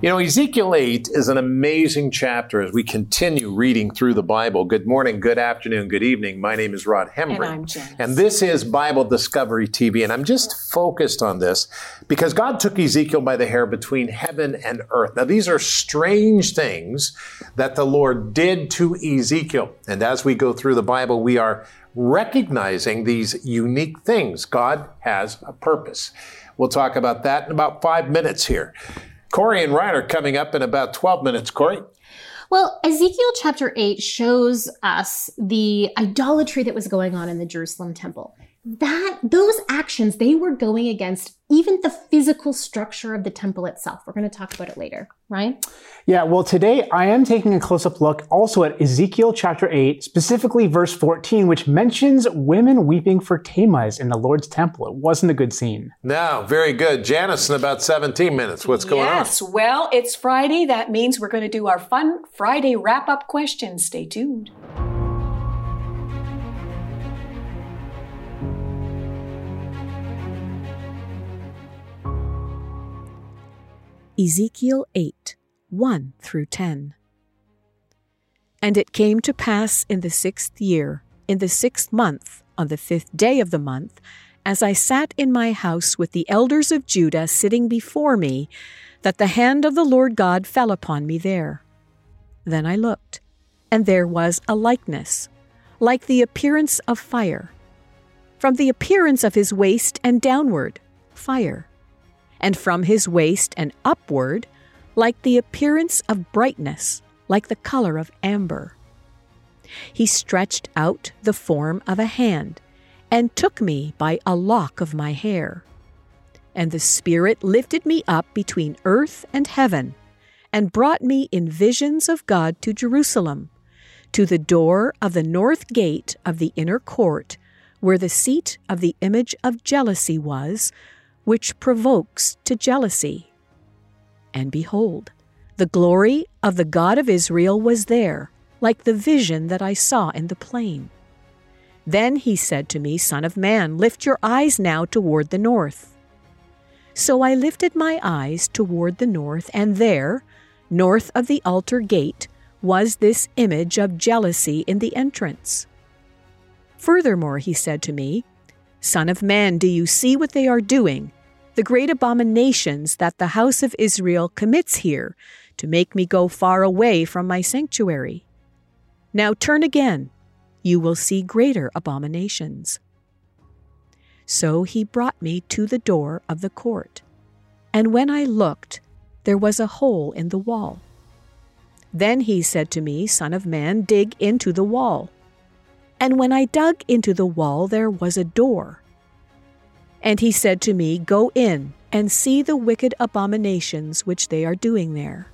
You know, Ezekiel 8 is an amazing chapter as we continue reading through the Bible. Good morning, good afternoon, good evening. My name is Rod Hembree. And. And this is Bible Discovery TV. And I'm just focused on this because God took Ezekiel by the hair between heaven and earth. Now, these are strange things that the Lord did to Ezekiel. And as we go through the Bible, we are recognizing these unique things. God has a purpose. We'll talk about that in about five minutes here. Corey and Ryan are coming up in about 12 minutes. Corey? Well, Ezekiel chapter 8 shows us the idolatry that was going on in the Jerusalem temple. That those actions they were going against even the physical structure of the temple itself. We're going to talk about it later, right? Yeah, well, today I am taking a close up look also at Ezekiel chapter 8, specifically verse 14, which mentions women weeping for Tammuz in the Lord's temple. It wasn't a good scene. No, very good. Janice, in about 17 minutes, what's going on? yes, well, it's Friday. That means we're going to do our fun Friday wrap up questions. Stay tuned. Ezekiel 8 1 through 10. And it came to pass in the sixth year, in the sixth month, on the fifth day of the month, as I sat in my house with the elders of Judah sitting before me, that the hand of the Lord God fell upon me there. Then I looked, and there was a likeness, like the appearance of fire. From the appearance of his waist and downward, fire and from his waist and upward, like the appearance of brightness, like the color of amber. He stretched out the form of a hand, and took me by a lock of my hair. And the Spirit lifted me up between earth and heaven, and brought me in visions of God to Jerusalem, to the door of the north gate of the inner court, where the seat of the image of jealousy was, which provokes to jealousy. And behold, the glory of the God of Israel was there, like the vision that I saw in the plain. Then he said to me, Son of man, lift your eyes now toward the north. So I lifted my eyes toward the north, and there, north of the altar gate, was this image of jealousy in the entrance. Furthermore, he said to me, Son of man, do you see what they are doing? The great abominations that the house of Israel commits here to make me go far away from my sanctuary. Now turn again, you will see greater abominations. So he brought me to the door of the court, and when I looked, there was a hole in the wall. Then he said to me, Son of man, dig into the wall. And when I dug into the wall, there was a door and he said to me, Go in and see the wicked abominations which they are doing there.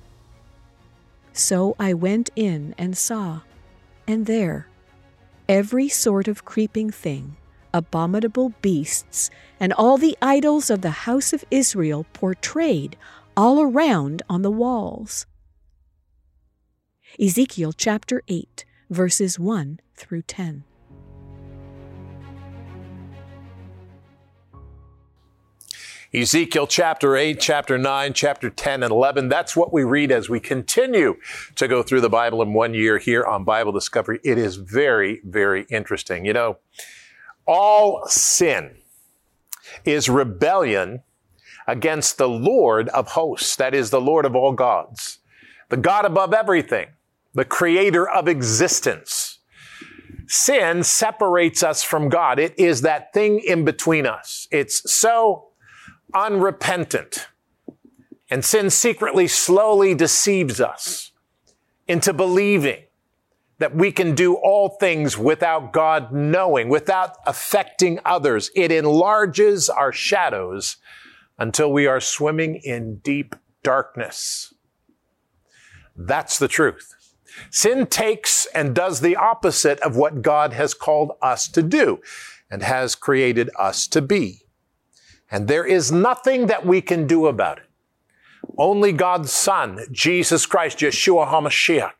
So I went in and saw, and there, every sort of creeping thing, abominable beasts, and all the idols of the house of Israel portrayed all around on the walls. Ezekiel chapter 8, verses 1 through 10. Ezekiel chapter 8, chapter 9, chapter 10, and 11. That's what we read as we continue to go through the Bible in one year here on Bible Discovery. It is very, very interesting. You know, all sin is rebellion against the Lord of hosts, that is, the Lord of all gods, the God above everything, the creator of existence. Sin separates us from God. It is that thing in between us. It's so unrepentant. And sin secretly, slowly deceives us into believing that we can do all things without God knowing, without affecting others. It enlarges our shadows until we are swimming in deep darkness. That's the truth. Sin takes and does the opposite of what God has called us to do and has created us to be. And there is nothing that we can do about it. Only God's Son, Jesus Christ, Yeshua HaMashiach,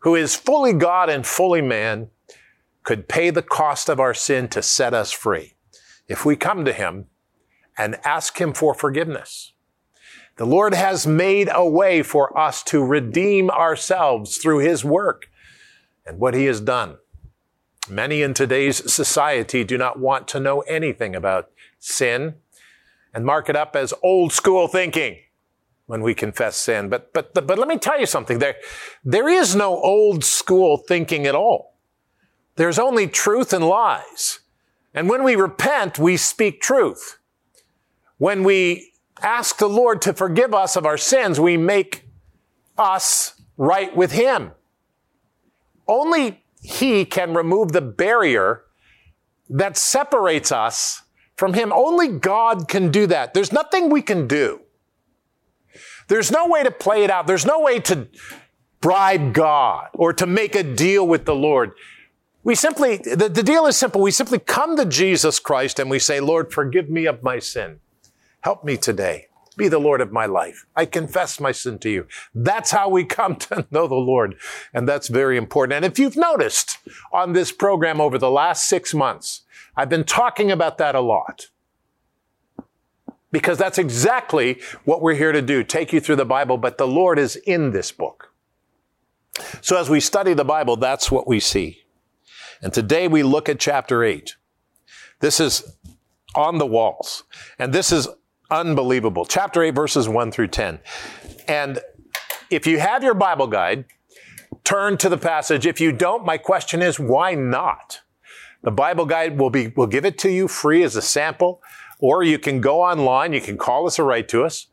who is fully God and fully man, could pay the cost of our sin to set us free if we come to Him and ask Him for forgiveness. The Lord has made a way for us to redeem ourselves through His work and what He has done. Many in today's society do not want to know anything about sin and mark it up as old school thinking when we confess sin. But, but, but let me tell you something. There, there is no old school thinking at all. There's only truth and lies. And when we repent, we speak truth. When we ask the Lord to forgive us of our sins, we make us right with Him. Only He can remove the barrier that separates us from Him. Only God can do that. There's nothing we can do. There's no way to play it out. There's no way to bribe God or to make a deal with the Lord. We simply, the, the deal is simple. We simply come to Jesus Christ and we say, Lord, forgive me of my sin. Help me today. Be the Lord of my life. I confess my sin to you. That's how we come to know the Lord. And that's very important. And if you've noticed on this program over the last six months, I've been talking about that a lot because that's exactly what we're here to do take you through the Bible, but the Lord is in this book. So as we study the Bible, that's what we see. And today we look at chapter 8. This is on the walls. And this is unbelievable. Chapter 8, verses 1 through 10. And if you have your Bible guide, turn to the passage. If you don't, my question is, why not? The Bible guide will be, will give it to you free as a sample. Or you can go online, you can call us or write to us.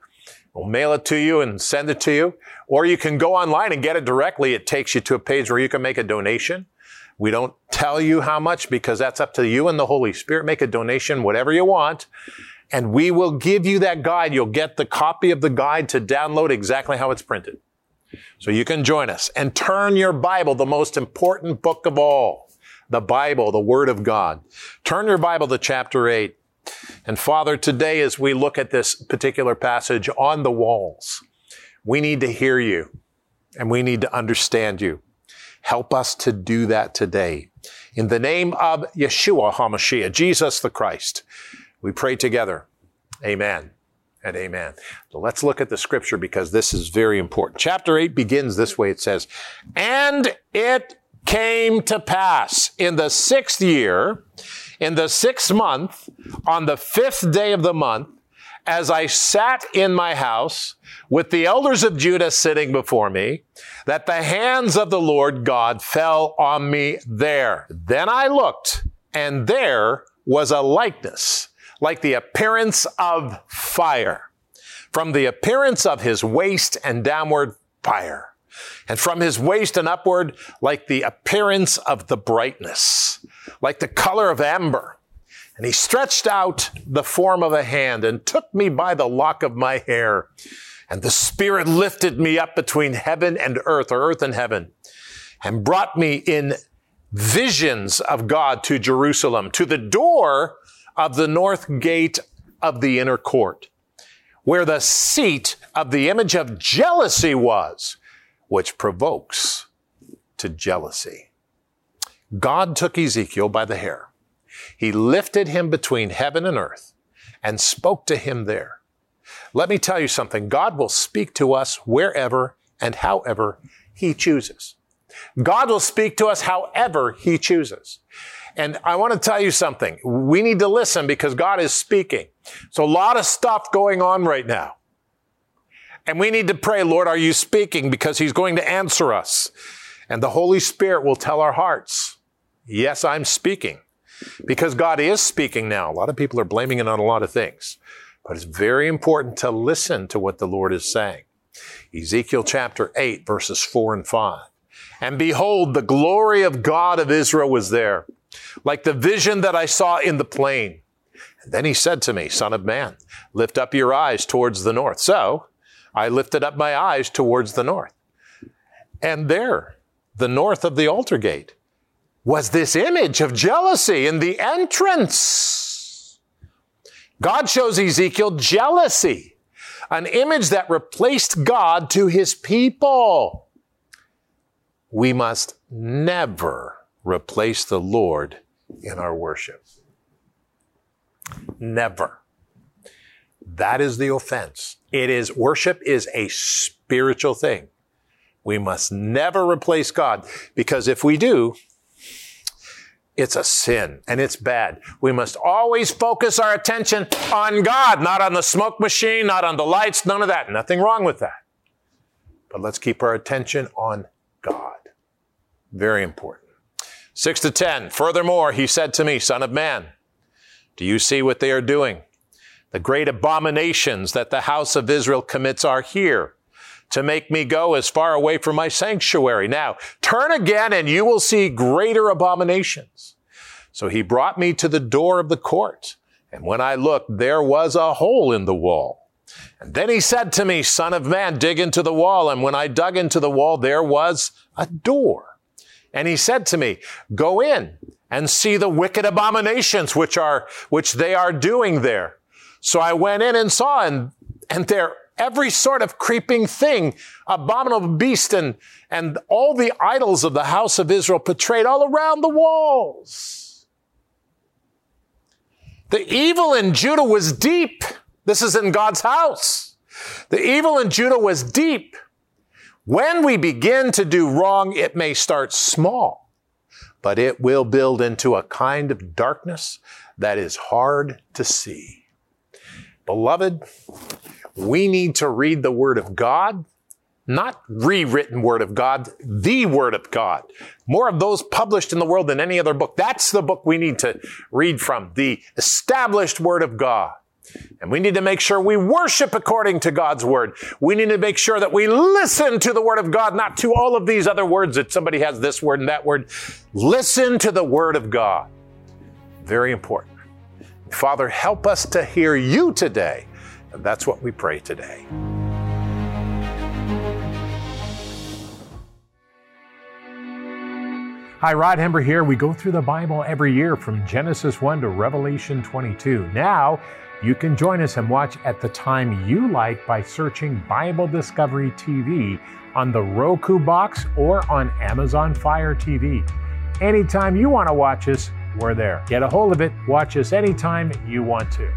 We'll mail it to you and send it to you. Or you can go online and get it directly. It takes you to a page where you can make a donation. We don't tell you how much because that's up to you and the Holy Spirit. Make a donation, whatever you want. And we will give you that guide. You'll get the copy of the guide to download exactly how it's printed. So you can join us and turn your Bible, the most important book of all, the Bible, the Word of God. Turn your Bible to chapter 8. And Father, today as we look at this particular passage on the walls, we need to hear you and we need to understand you. Help us to do that today. In the name of Yeshua HaMashiach, Jesus the Christ, we pray together. Amen and amen. So let's look at the scripture because this is very important. Chapter 8 begins this way. It says, And it came to pass in the sixth year in the sixth month, on the fifth day of the month, as I sat in my house with the elders of Judah sitting before me, that the hands of the Lord God fell on me there. Then I looked, and there was a likeness, like the appearance of fire. From the appearance of his waist and downward fire and from his waist and upward, like the appearance of the brightness, like the color of amber. And he stretched out the form of a hand and took me by the lock of my hair. And the Spirit lifted me up between heaven and earth, or earth and heaven, and brought me in visions of God to Jerusalem, to the door of the north gate of the inner court, where the seat of the image of jealousy was which provokes to jealousy. God took Ezekiel by the hair. He lifted him between heaven and earth and spoke to him there. Let me tell you something. God will speak to us wherever and however he chooses. God will speak to us however he chooses. And I want to tell you something. We need to listen because God is speaking. So a lot of stuff going on right now. And we need to pray, Lord, are you speaking? Because he's going to answer us. And the Holy Spirit will tell our hearts, yes, I'm speaking. Because God is speaking now. A lot of people are blaming it on a lot of things. But it's very important to listen to what the Lord is saying. Ezekiel chapter 8, verses 4 and 5. And behold, the glory of God of Israel was there, like the vision that I saw in the plain. And then he said to me, Son of man, lift up your eyes towards the north. So I lifted up my eyes towards the north. And there, the north of the altar gate, was this image of jealousy in the entrance. God shows Ezekiel jealousy, an image that replaced God to his people. We must never replace the Lord in our worship. Never. That is the offense. It is worship is a spiritual thing. We must never replace God because if we do, it's a sin and it's bad. We must always focus our attention on God, not on the smoke machine, not on the lights, none of that. Nothing wrong with that. But let's keep our attention on God. Very important. Six to 10. Furthermore, he said to me, Son of man, do you see what they are doing? The great abominations that the house of Israel commits are here to make me go as far away from my sanctuary. Now, turn again and you will see greater abominations. So he brought me to the door of the court. And when I looked, there was a hole in the wall. And then he said to me, Son of man, dig into the wall. And when I dug into the wall, there was a door. And he said to me, Go in and see the wicked abominations which are, which they are doing there. So I went in and saw, and, and there every sort of creeping thing, abominable beast and, and all the idols of the house of Israel portrayed all around the walls. The evil in Judah was deep. This is in God's house. The evil in Judah was deep. When we begin to do wrong, it may start small, but it will build into a kind of darkness that is hard to see. Beloved, we need to read the Word of God, not rewritten Word of God, the Word of God. More of those published in the world than any other book. That's the book we need to read from, the established Word of God. And we need to make sure we worship according to God's word. We need to make sure that we listen to the word of God, not to all of these other words that somebody has this word and that word. Listen to the word of God. Very important. Father, help us to hear you today and that's what we pray today. Hi, Rod Hembree here. We go through the Bible every year from Genesis 1 to Revelation 22. Now, you can join us and watch at the time you like by searching Bible Discovery TV on the Roku box or on Amazon Fire TV. Anytime you want to watch us, we're there. Get a hold of it. Watch us anytime you want to.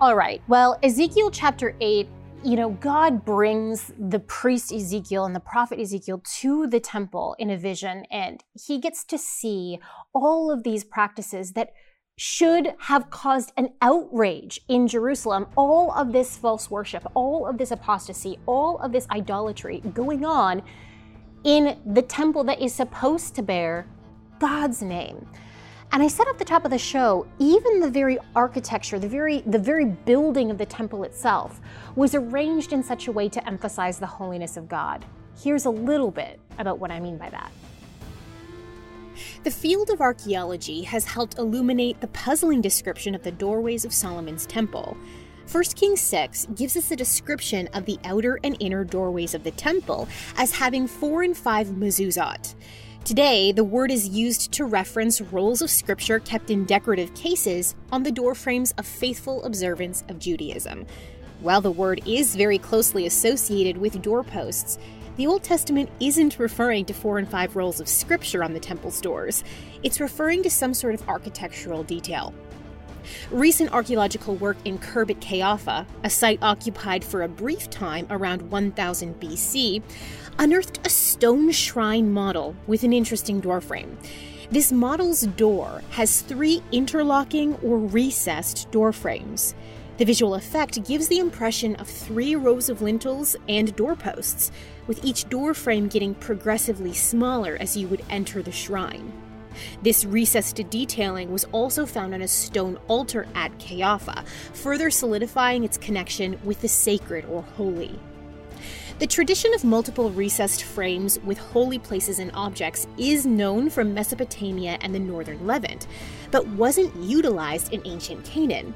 All right. Well, Ezekiel chapter 8, you know, God brings the priest Ezekiel and the prophet Ezekiel to the temple in a vision, and he gets to see all of these practices that should have caused an outrage in Jerusalem. All of this false worship, all of this apostasy, all of this idolatry going on in the temple that is supposed to bear God's name. And I said at the top of the show, even the very architecture, the very the very building of the temple itself was arranged in such a way to emphasize the holiness of God. Here's a little bit about what I mean by that. The field of archaeology has helped illuminate the puzzling description of the doorways of Solomon's temple. 1 Kings 6 gives us a description of the outer and inner doorways of the temple as having four and five mezuzot. Today, the word is used to reference rolls of scripture kept in decorative cases on the doorframes of faithful observance of Judaism. While the word is very closely associated with doorposts, the Old Testament isn't referring to four and five rolls of scripture on the temple's doors. It's referring to some sort of architectural detail. Recent archaeological work in Khirbet Qeiyafa, a site occupied for a brief time around 1000 BC, unearthed a stone shrine model with an interesting doorframe. This model's door has three interlocking or recessed door frames. The visual effect gives the impression of three rows of lintels and doorposts, with each door frame getting progressively smaller as you would enter the shrine. This recessed detailing was also found on a stone altar at Qeiyafa, further solidifying its connection with the sacred or holy. The tradition of multiple recessed frames with holy places and objects is known from Mesopotamia and the northern Levant, but wasn't utilized in ancient Canaan.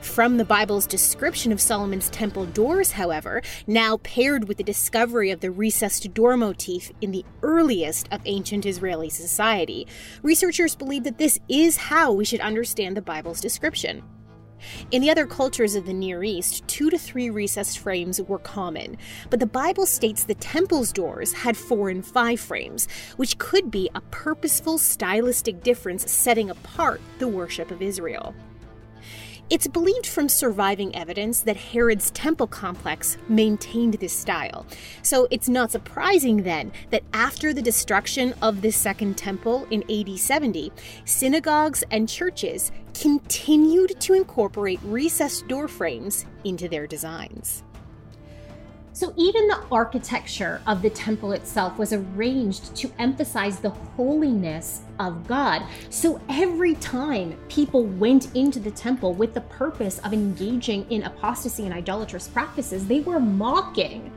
From the Bible's description of Solomon's temple doors, however, now paired with the discovery of the recessed door motif in the earliest of ancient Israeli society, researchers believe that this is how we should understand the Bible's description. In the other cultures of the Near East, two to three recessed frames were common, but the Bible states the temple's doors had four and five frames, which could be a purposeful stylistic difference setting apart the worship of Israel. It's believed from surviving evidence that Herod's temple complex maintained this style. So it's not surprising then that after the destruction of the Second Temple in AD 70, synagogues and churches continued to incorporate recessed door frames into their designs. So even the architecture of the temple itself was arranged to emphasize the holiness of God. So every time people went into the temple with the purpose of engaging in apostasy and idolatrous practices, they were mocking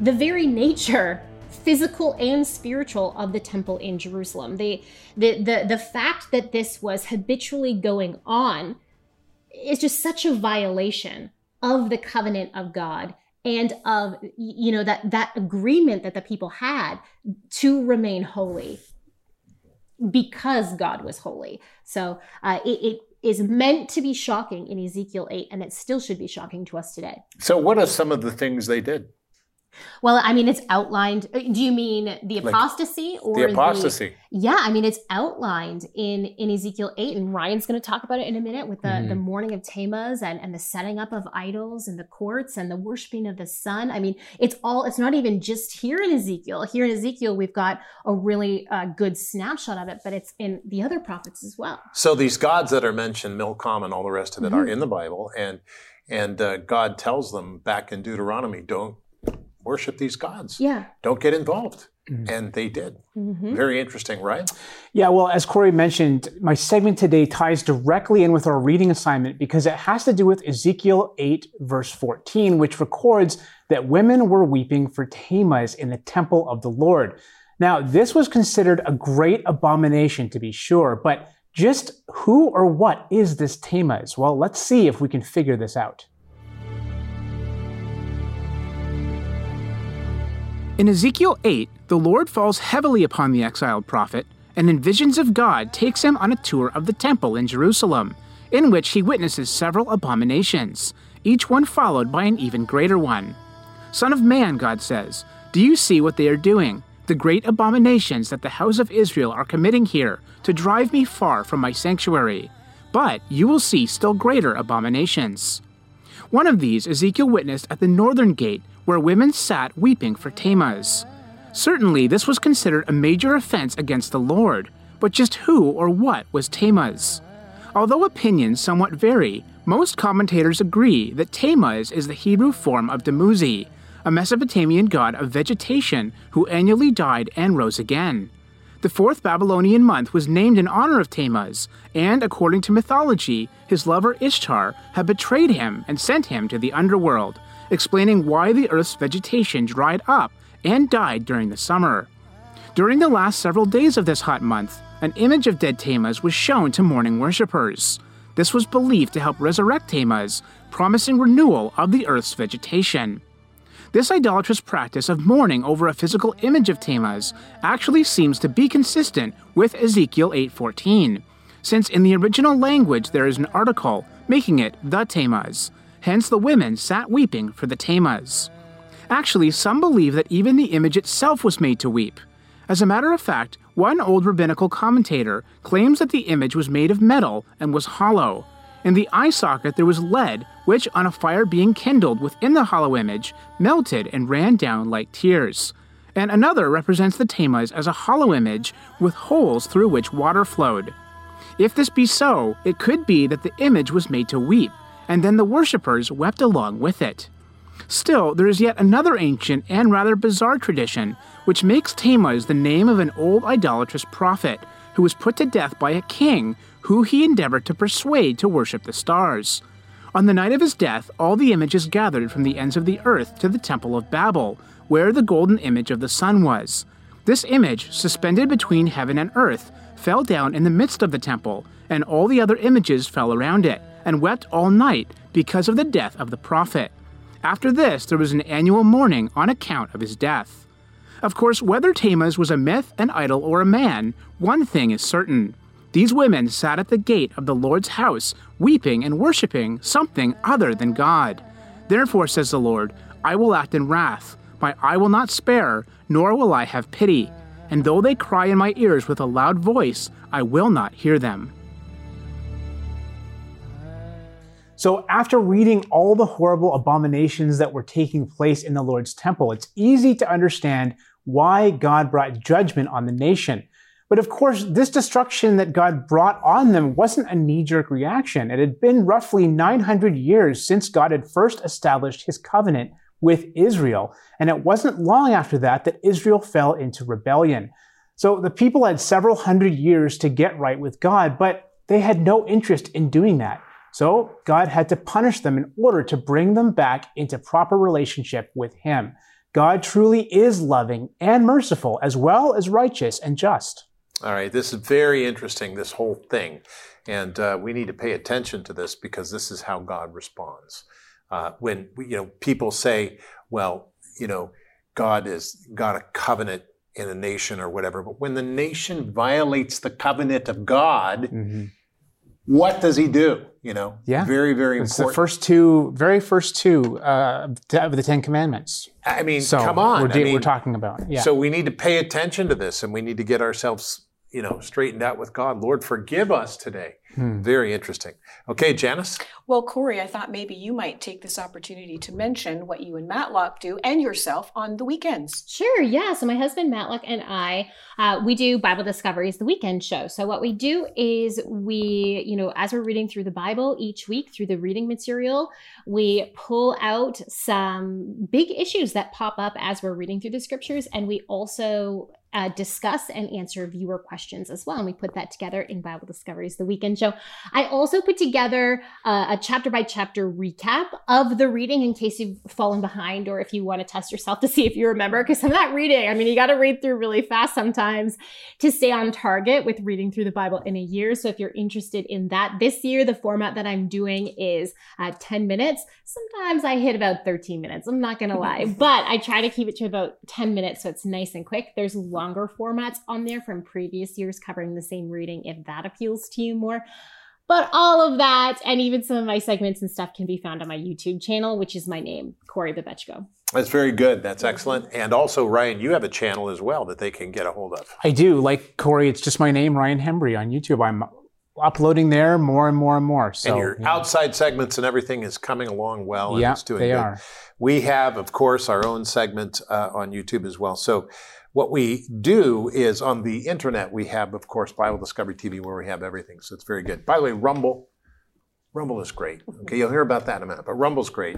the very nature physical and spiritual of the temple in Jerusalem. The, the, the, the fact that this was habitually going on is just such a violation of the covenant of God and of you know that that agreement that the people had to remain holy because God was holy. So uh, it, it is meant to be shocking in Ezekiel 8, and it still should be shocking to us today. So, what are some of the things they did? Well, I mean, it's outlined. uh, Do you mean the Like, apostasy or The apostasy. yeah, I mean, it's outlined in in Ezekiel eight, and Ryan's going to talk about it in a minute with the Mm-hmm. Mhm. the mourning of Tammuz and and the setting up of idols and the courts and the worshiping of the sun. I mean, it's all. It's not even just here in Ezekiel. Here in Ezekiel, we've got a really uh, good snapshot of it, but it's in the other prophets as well. So these gods that are mentioned, Milcom and all the rest of it, are Mhm. in the Bible, and and uh, God tells them back in Deuteronomy, don't worship these gods, Yeah. don't get involved, Mhm. and they did. Mhm. Very interesting, right? Yeah, well, as Corey mentioned, my segment today ties directly in with our reading assignment because it has to do with Ezekiel 8, verse 14, which records that women were weeping for Tammuz in the temple of the Lord. Now, this was considered a great abomination, to be sure, but just who or what is this Tammuz? Well, let's see if we can figure this out. In Ezekiel 8, the Lord falls heavily upon the exiled prophet, and in visions of God takes him on a tour of the temple in Jerusalem, in which he witnesses several abominations, each one followed by an even greater one. Son of man, God says, do you see what they are doing? The great abominations that the house of Israel are committing here to drive me far from my sanctuary. But you will see still greater abominations. One of these Ezekiel witnessed at the northern gate, where women sat weeping for Tammuz. Certainly, this was considered a major offense against the Lord, but just who or what was Tammuz? Although opinions somewhat vary, most commentators agree that Tammuz is the Hebrew form of Dumuzi, a Mesopotamian god of vegetation who annually died and rose again. The fourth Babylonian month was named in honor of Tammuz, and according to mythology, his lover Ishtar had betrayed him and sent him to the underworld, explaining why the earth's vegetation dried up and died during the summer. During the last several days of this hot month, an image of dead Tammuz was shown to mourning worshippers. This was believed to help resurrect Tammuz, promising renewal of the earth's vegetation. This idolatrous practice of mourning over a physical image of Tammuz actually seems to be consistent with Ezekiel 8:14, since in the original language there is an article making it the Tammuz. Hence the women sat weeping for the Tammuz. Actually, some believe that even the image itself was made to weep. As a matter of fact, one old rabbinical commentator claims that the image was made of metal and was hollow. In the eye socket, there was lead, which, on a fire being kindled within the hollow image, melted and ran down like tears. And another represents the Tammuz as a hollow image with holes through which water flowed. If this be so, it could be that the image was made to weep, and then the worshippers wept along with it. Still, there is yet another ancient and rather bizarre tradition which makes Tammuz the name of an old idolatrous prophet who was put to death by a king who he endeavored to persuade to worship the stars. On the night of his death, all the images gathered from the ends of the earth to the Temple of Babel, where the golden image of the sun was. This image, suspended between heaven and earth, fell down in the midst of the temple, and all the other images fell around it, and wept all night because of the death of the prophet. After this, there was an annual mourning on account of his death. Of course, whether Tammuz was a myth, an idol, or a man, one thing is certain. These women sat at the gate of the Lord's house, weeping and worshiping something other than God. Therefore, says the Lord, I will act in wrath. My eye will not spare, nor will I have pity. And though they cry in my ears with a loud voice, I will not hear them. So, after reading all the horrible abominations that were taking place in the Lord's temple, it's easy to understand why God brought judgment on the nation. But of course, this destruction that God brought on them wasn't a knee jerk reaction. It had been roughly 900 years since God had first established his covenant with Israel. And it wasn't long after that that Israel fell into rebellion. So the people had several hundred years to get right with God, but they had no interest in doing that. So God had to punish them in order to bring them back into proper relationship with Him. God truly is loving and merciful, as well as righteous and just. All right, this is very interesting, this whole thing. And uh, we need to pay attention to this because this is how God responds. Uh, when you know people say, well, you know, God has got a covenant in a nation or whatever, but when the nation violates the covenant of God, mm-hmm. what does he do? You know, yeah, very, very it's important. the first two, very first two uh, of the Ten Commandments. I mean, so come on, we're, I mean, we're talking about. Yeah. So we need to pay attention to this, and we need to get ourselves you know, straightened out with God. Lord, forgive us today. Hmm. Very interesting. Okay, Janice? Well, Corey, I thought maybe you might take this opportunity to mention what you and Matlock do and yourself on the weekends. Sure, yeah. So my husband Matlock and I, uh, we do Bible Discoveries, the weekend show. So what we do is we, you know, as we're reading through the Bible each week through the reading material, we pull out some big issues that pop up as we're reading through the scriptures, and we also uh, discuss and answer viewer questions as well. And we put that together in Bible Discoveries, the weekend show. I also put together uh, a chapter by chapter recap of the reading in case you've fallen behind or if you want to test yourself to see if you remember. Because some of that reading, I mean, you got to read through really fast sometimes to stay on target with reading through the Bible in a year. So if you're interested in that, this year, the format that I'm doing is uh, 10 minutes. Sometimes I hit about 13 minutes. I'm not going to lie, but I try to keep it to about 10 minutes so it's nice and quick. There's longer formats on there from previous years covering the same reading if that appeals to you more. But all of that and even some of my segments and stuff can be found on my YouTube channel, which is my name, Corey Babechko. That's very good. That's excellent. And also, Ryan, you have a channel as well that they can get a hold of. I do. Like Corey, it's just my name, Ryan Hembree, on YouTube. I'm uploading there more and more and more. So, and your yeah. outside segments and everything is coming along well. And yeah, it's doing they good. are. We have, of course, our own segment uh, on YouTube as well. So what we do is on the internet, we have, of course, Bible Discovery TV where we have everything. So it's very good. By the way, Rumble, Rumble is great. Okay, you'll hear about that in a minute, but Rumble's great.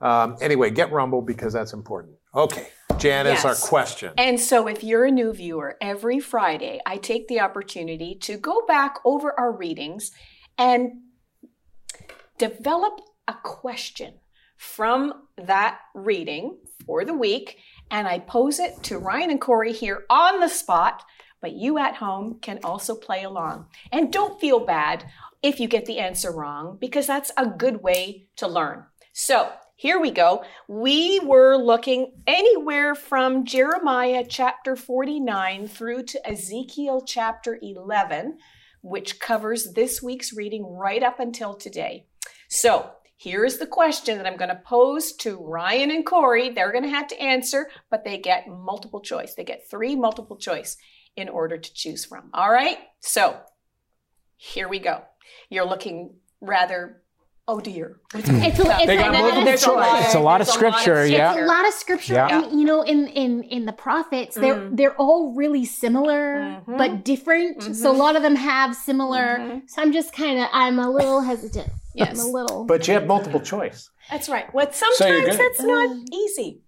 Um, anyway, get Rumble because that's important. Okay, Janice, yes. our question. And so, if you're a new viewer, every Friday I take the opportunity to go back over our readings and develop a question from that reading for the week and I pose it to Ryan and Corey here on the spot, but you at home can also play along. And don't feel bad if you get the answer wrong, because that's a good way to learn. So here we go. We were looking anywhere from Jeremiah chapter 49 through to Ezekiel chapter 11, which covers this week's reading right up until today. So Here's the question that I'm going to pose to Ryan and Corey. They're going to have to answer, but they get multiple choice. They get three multiple choice in order to choose from. All right? So here we go. You're looking rather oh dear. It's, it's, a, it's, they got multiple choice. It's a lot of scripture, yeah. It's a lot of scripture, yeah. and you know, in in in the prophets, they're mm. they're all really similar mm-hmm. but different. Mm-hmm. So a lot of them have similar. Mm-hmm. So I'm just kind of I'm a little hesitant. Yes. I'm a little. But you have multiple choice. That's right. What sometimes so that's not mm. easy.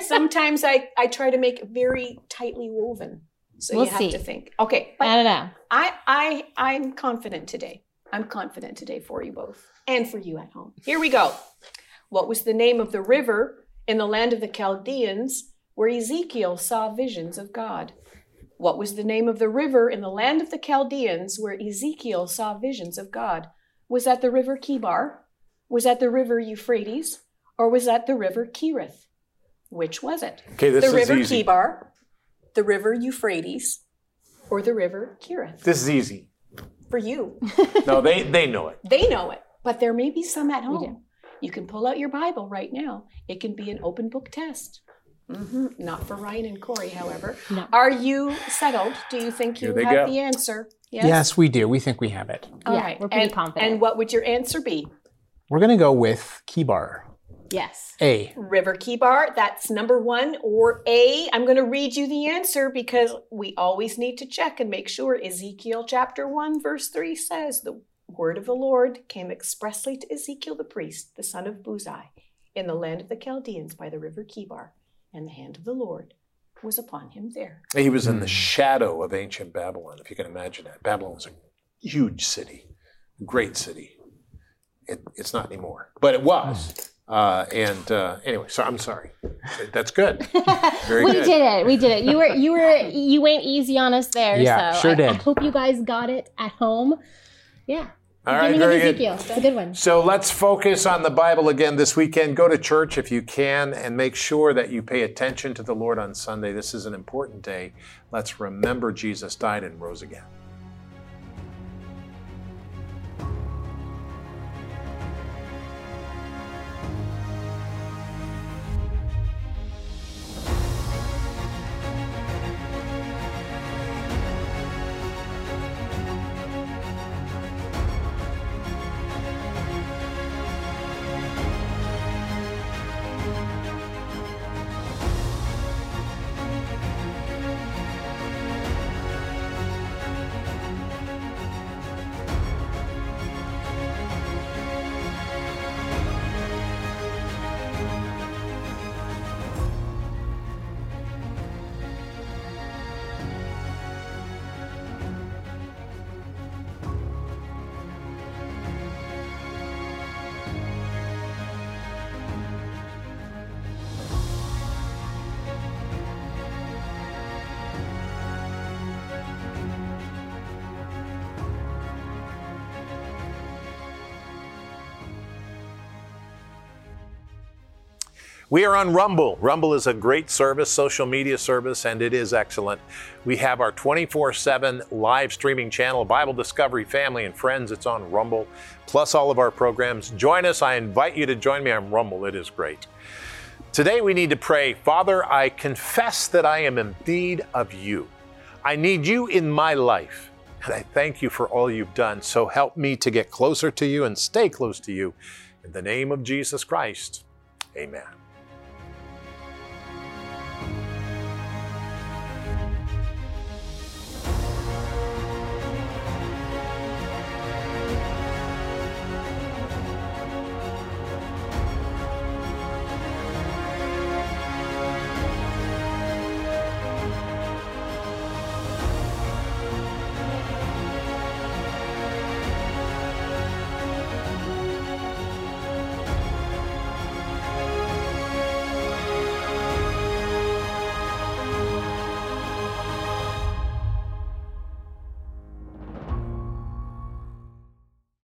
sometimes I, I try to make it very tightly woven. So we'll you have see. to think. Okay. I don't know. I, I I'm confident today. I'm confident today for you both and for you at home. Here we go. What was the name of the river in the land of the Chaldeans where Ezekiel saw visions of God? What was the name of the river in the land of the Chaldeans where Ezekiel saw visions of God? Was that the river Chebar? Was that the river Euphrates? Or was that the river Kirith? Which was it? Okay, this is the is river easy. Chebar, the river Euphrates, or the river Kirith? This is easy. For you, No, they, they know it. they know it, but there may be some at home. You can pull out your Bible right now. It can be an open book test. Hmm Not for Ryan and Corey, however. No. Are you settled? Do you think you have go. the answer? Yes? yes? we do. We think we have it. All Yeah, right. we're pretty and, confident. And what would your answer be? We're going to go with Chebar. Yes. A. River Chebar, that's number one. Or A, I'm going to read you the answer because we always need to check and make sure Ezekiel chapter 1, verse 3 says, The word of the Lord came expressly to Ezekiel the priest, the son of Buzi, in the land of the Chaldeans by the river Chebar, and the hand of the Lord was upon him there. He was in the shadow of ancient Babylon, if you can imagine that. Babylon was a huge city, great city. It, it's not anymore, but it was. Uh, and uh, anyway, so I'm sorry. That's good. Very we good. did it. We did it. You were you were you went easy on us there. Yeah, so sure I, did. I hope you guys got it at home. Yeah. All right, very good. It's a good one. So let's focus on the Bible again this weekend. Go to church if you can and make sure that you pay attention to the Lord on Sunday. This is an important day. Let's remember Jesus died and rose again. We are on Rumble. Rumble is a great service, social media service, and it is excellent. We have our 24 7 live streaming channel, Bible Discovery Family and Friends. It's on Rumble, plus all of our programs. Join us. I invite you to join me on Rumble. It is great. Today we need to pray Father, I confess that I am in need of you. I need you in my life. And I thank you for all you've done. So help me to get closer to you and stay close to you. In the name of Jesus Christ, amen.